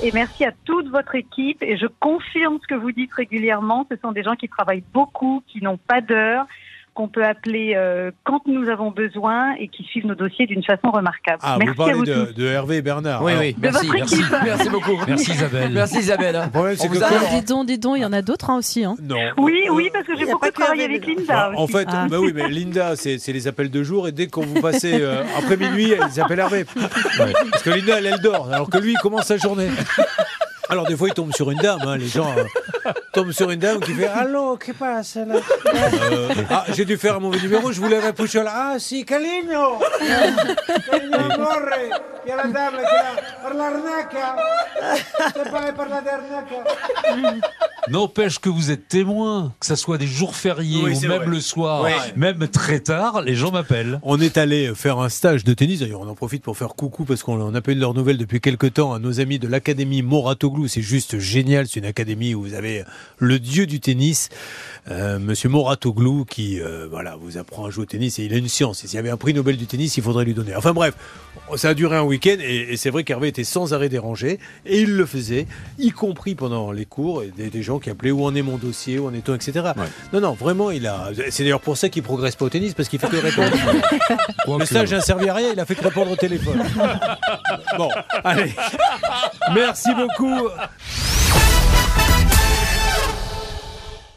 et merci à toute votre équipe. Et je confirme ce que vous dites régulièrement. Ce sont des gens qui travaillent beaucoup, qui n'ont pas d'heure, qu'on peut appeler euh, quand nous avons besoin et qui suivent nos dossiers d'une façon remarquable. Ah, merci vous parlez à vous de, Hervé et Bernard. Oui, Alors, oui, De merci, votre merci, beaucoup. Merci Isabelle. Merci Isabelle. hein. Le problème, c'est que vous. Dis donc, dis donc, il y en a d'autres hein, aussi. Hein. Non. Oui, oui, parce que j'ai beaucoup travaillé avec. Linda. Bah, en fait, Ah. bah oui, mais Linda, c'est c'est les appels de jour et dès qu'on vous passez euh, après minuit, elle s'appelle Hervé. Parce que Linda, elle, elle dort, alors que lui, il commence sa journée. Alors des fois, il tombe sur une dame, hein, les gens tombent sur une dame qui fait Allô, que passe là? Euh, Ah, j'ai dû faire un mauvais numéro, je voulais répondre Ah, si, Caligno Caligno amore Il y a la dame qui est là, par l'arnaque C'est pas par la dernière N'empêche que vous êtes témoin, que ça soit des jours fériés Oui, ou même vrai. le soir, même très tard, les gens m'appellent. On est allé faire un stage de tennis. D'ailleurs, on en profite pour faire coucou parce qu'on n'a pas eu de leurs nouvelles depuis quelques temps à nos amis de l'Académie Moratoglou. C'est juste génial. C'est une académie où vous avez le dieu du tennis, euh, Monsieur Moratoglou, qui euh, voilà vous apprend à jouer au tennis et il a une science. Et s'il y avait un prix Nobel du tennis, il faudrait lui donner. Enfin bref, ça a duré un week-end et, et c'est vrai qu'Hervé était sans arrêt dérangé et il le faisait, y compris pendant les cours, et des, des gens qui appelaient où en est mon dossier, où en est-on, etc. Non, non, vraiment, il a. C'est d'ailleurs pour ça qu'il progresse pas au tennis parce qu'il fait que répondre. Le stage n'a servi à rien, il a fait que répondre au téléphone. bon, allez. Merci beaucoup.